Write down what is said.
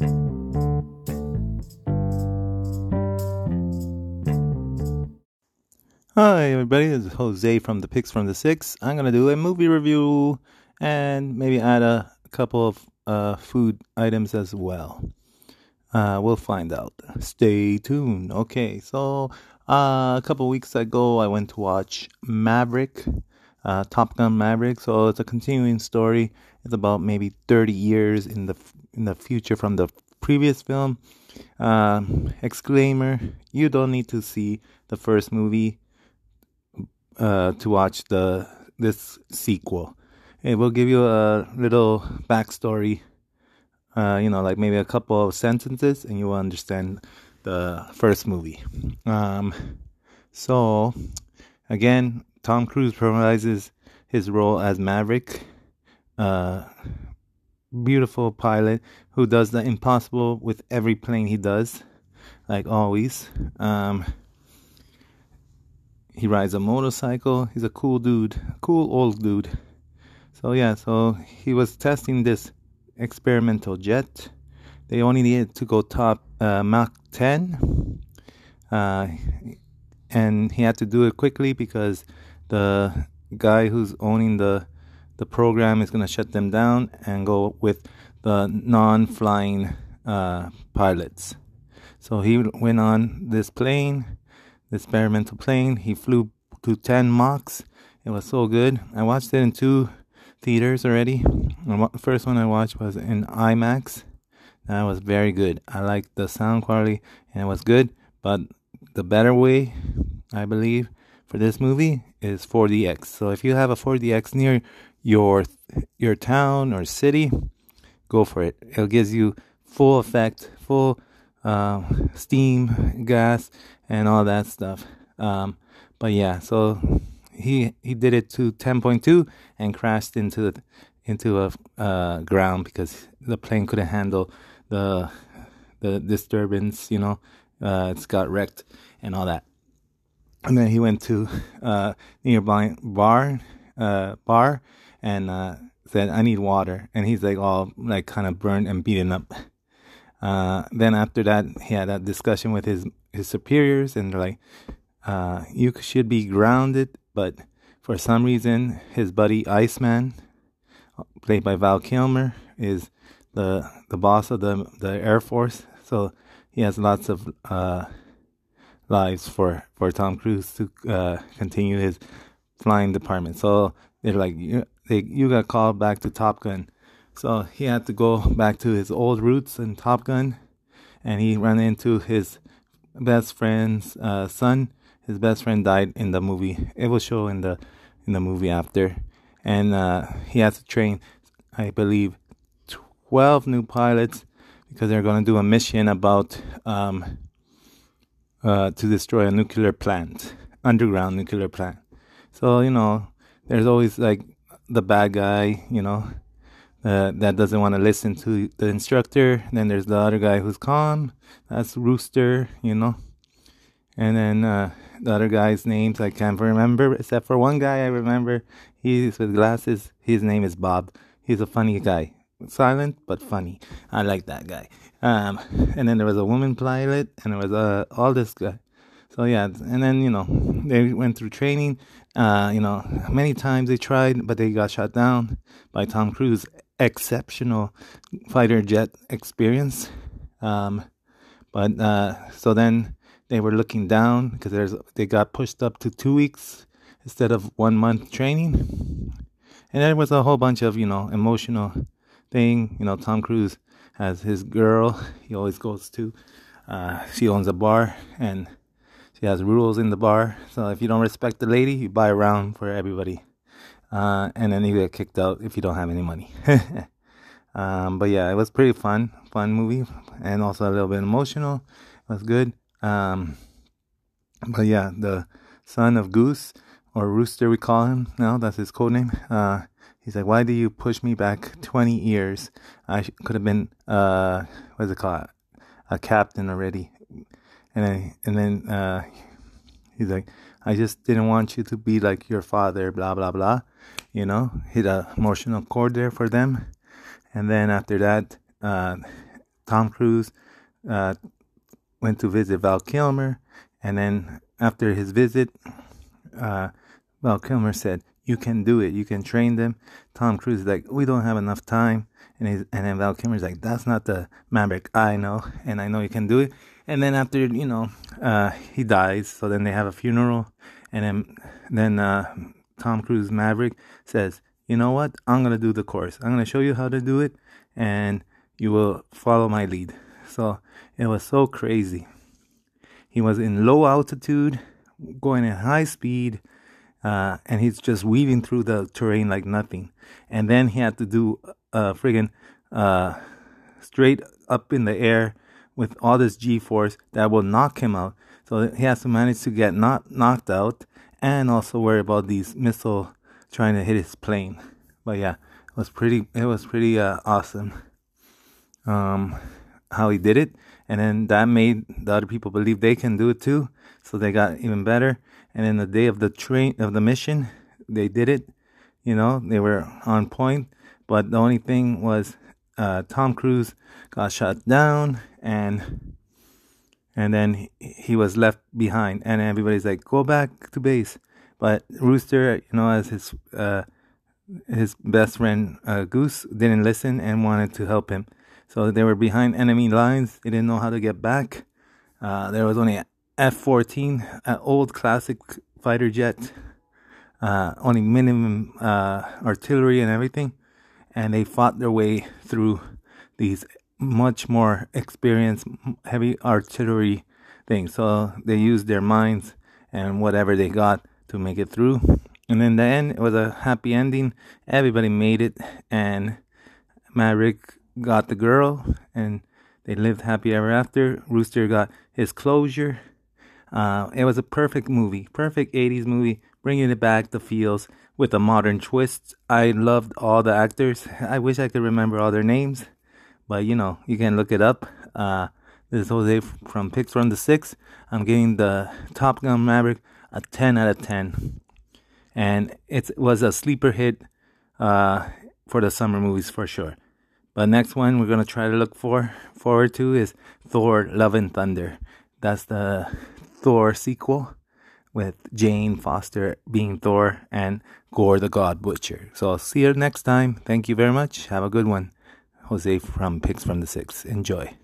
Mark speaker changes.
Speaker 1: Hi, everybody. This is Jose from the Picks from the Six. I'm going to do a movie review and maybe add a, couple of uh, food items as well. Uh, we'll find out. Stay tuned. Okay, so uh, a couple weeks ago, I went to watch Maverick, uh, Top Gun Maverick. So it's a continuing story. It's about maybe 30 years in the in the future from the previous film. Um, exclaimer: You don't need to see the first movie uh, to watch the this sequel. It will give you a little backstory, uh, you know, like maybe a couple of sentences, and you will understand the first movie. Um, so, again, Tom Cruise provides his role as Maverick, uh, beautiful pilot who does the impossible with every plane he does, like always. Um, he rides a motorcycle. He's a cool dude, cool old dude. So yeah, so he was testing this experimental jet. They only needed to go top uh, Mach 10, uh, and he had to do it quickly because the guy who's owning the the program is gonna shut them down and go with the non-flying uh, pilots. So he went on this plane the experimental plane. He flew to 10 Machs. It was so good. I watched it in two theaters already. The first one I watched was in IMAX. That was very good. I liked the sound quality and it was good. But the better way, I believe, for this movie is 4DX. So if you have a 4DX near your your town or city, go for it. It gives you full effect, full uh, steam, gas, and all that stuff. Um, but yeah, so he he did it to 10.2 and crashed into the, into a uh, ground because the plane couldn't handle the the disturbance. You know, uh, it's got wrecked and all that. And then he went to uh, nearby bar uh, bar and uh, said, "I need water." And he's like all like kind of burned and beaten up. Uh, then after that, he had a discussion with his his superiors, and they're like, uh, "You should be grounded." But for some reason, his buddy Iceman, played by Val Kilmer, is the the boss of the the Air Force. So he has lots of uh, lives for for Tom Cruise to uh, continue his flying department. So they're like, they, you got called back to Top Gun so he had to go back to his old roots in Top Gun, and he ran into his best friend's uh, son. His best friend died in the movie. It will show in the in the movie after, and uh, he has to train, I believe, twelve new pilots because they're going to do a mission about um, uh, to destroy a nuclear plant, underground nuclear plant. So you know, there's always like the bad guy, you know, uh, that doesn't want to listen to the instructor. Then there's the other guy who's calm. That's Rooster, you know. And then uh, the other guy's names I can't remember, except for one guy I remember. He's with glasses. His name is Bob. He's a funny guy, silent but funny. I like that guy. Um, and then there was a woman pilot, and there was uh, all this guy. So yeah, and then you know they went through training. Uh, you know, many times they tried, but they got shot down by Tom Cruise exceptional fighter jet experience. Um, but uh, so then they were looking down because there's they got pushed up to two weeks instead of one month training, and there was a whole bunch of you know emotional thing. You know, Tom Cruise has his girl he always goes to. Uh, she owns a bar and she has rules in the bar. So if you don't respect the lady, you buy a round for everybody. Uh, and then you get kicked out if you don't have any money. um, but yeah, it was pretty fun, fun movie, and also a little bit emotional. It was good. Um, but yeah, the son of Goose or Rooster, we call him now. That's his code name. Uh, he's like, "Why do you push me back 20 years? I could have been uh, what's it called, a captain already." And then, and then uh, he's like, "I just didn't want you to be like your father." Blah blah blah you know, hit a emotional chord there for them. And then after that, uh, Tom Cruise uh, went to visit Val Kilmer, and then after his visit, uh, Val Kilmer said, "You can do it. You can train them." Tom Cruise is like, "We don't have enough time," and he's, and then Val Kilmer's like, "That's not the Maverick I know, and I know you can do it." And then after you know, uh, he dies. So then they have a funeral, and then then uh, Tom Cruise Maverick says, "You know what? I'm gonna do the course. I'm gonna show you how to do it, and you will follow my lead." So it was so crazy. He was in low altitude, going at high speed, uh, and he's just weaving through the terrain like nothing. And then he had to do a friggin' uh, straight up in the air with all this G force that will knock him out. So he has to manage to get not knocked out and also worry about these missile trying to hit his plane. But yeah, it was pretty. It was pretty uh, awesome. Um, how he did it and then that made the other people believe they can do it too so they got even better and then the day of the train of the mission they did it you know they were on point but the only thing was uh, tom cruise got shot down and and then he, was left behind and everybody's like go back to base but rooster you know as his uh, his best friend uh, goose didn't listen and wanted to help him so they were behind enemy lines. They didn't know how to get back. Uh, there was only F-14, an old classic fighter jet, uh, only minimum uh, artillery and everything, and they fought their way through these much more experienced heavy artillery things. So they used their minds and whatever they got to make it through. And in the end, it was a happy ending. Everybody made it, and Maverick got the girl, and they lived happy ever after. Rooster got his closure. Uh, it was a perfect movie, perfect 80s movie, bringing it back the feels with a modern twist. I loved all the actors. I wish I could remember all their names, but you know, you can look it up. Uh, this is Jose from Picks from the Six. I'm giving the Top Gun Maverick a 10 out of 10. And it was a sleeper hit uh, for the summer movies for sure. But next one we're gonna try to look for forward to is Thor: Love and Thunder. That's the Thor sequel with Jane Foster being Thor and Gorr the God Butcher. So I'll see you next time. Thank you very much. Have a good one. Jose from Picks from the Six. Enjoy.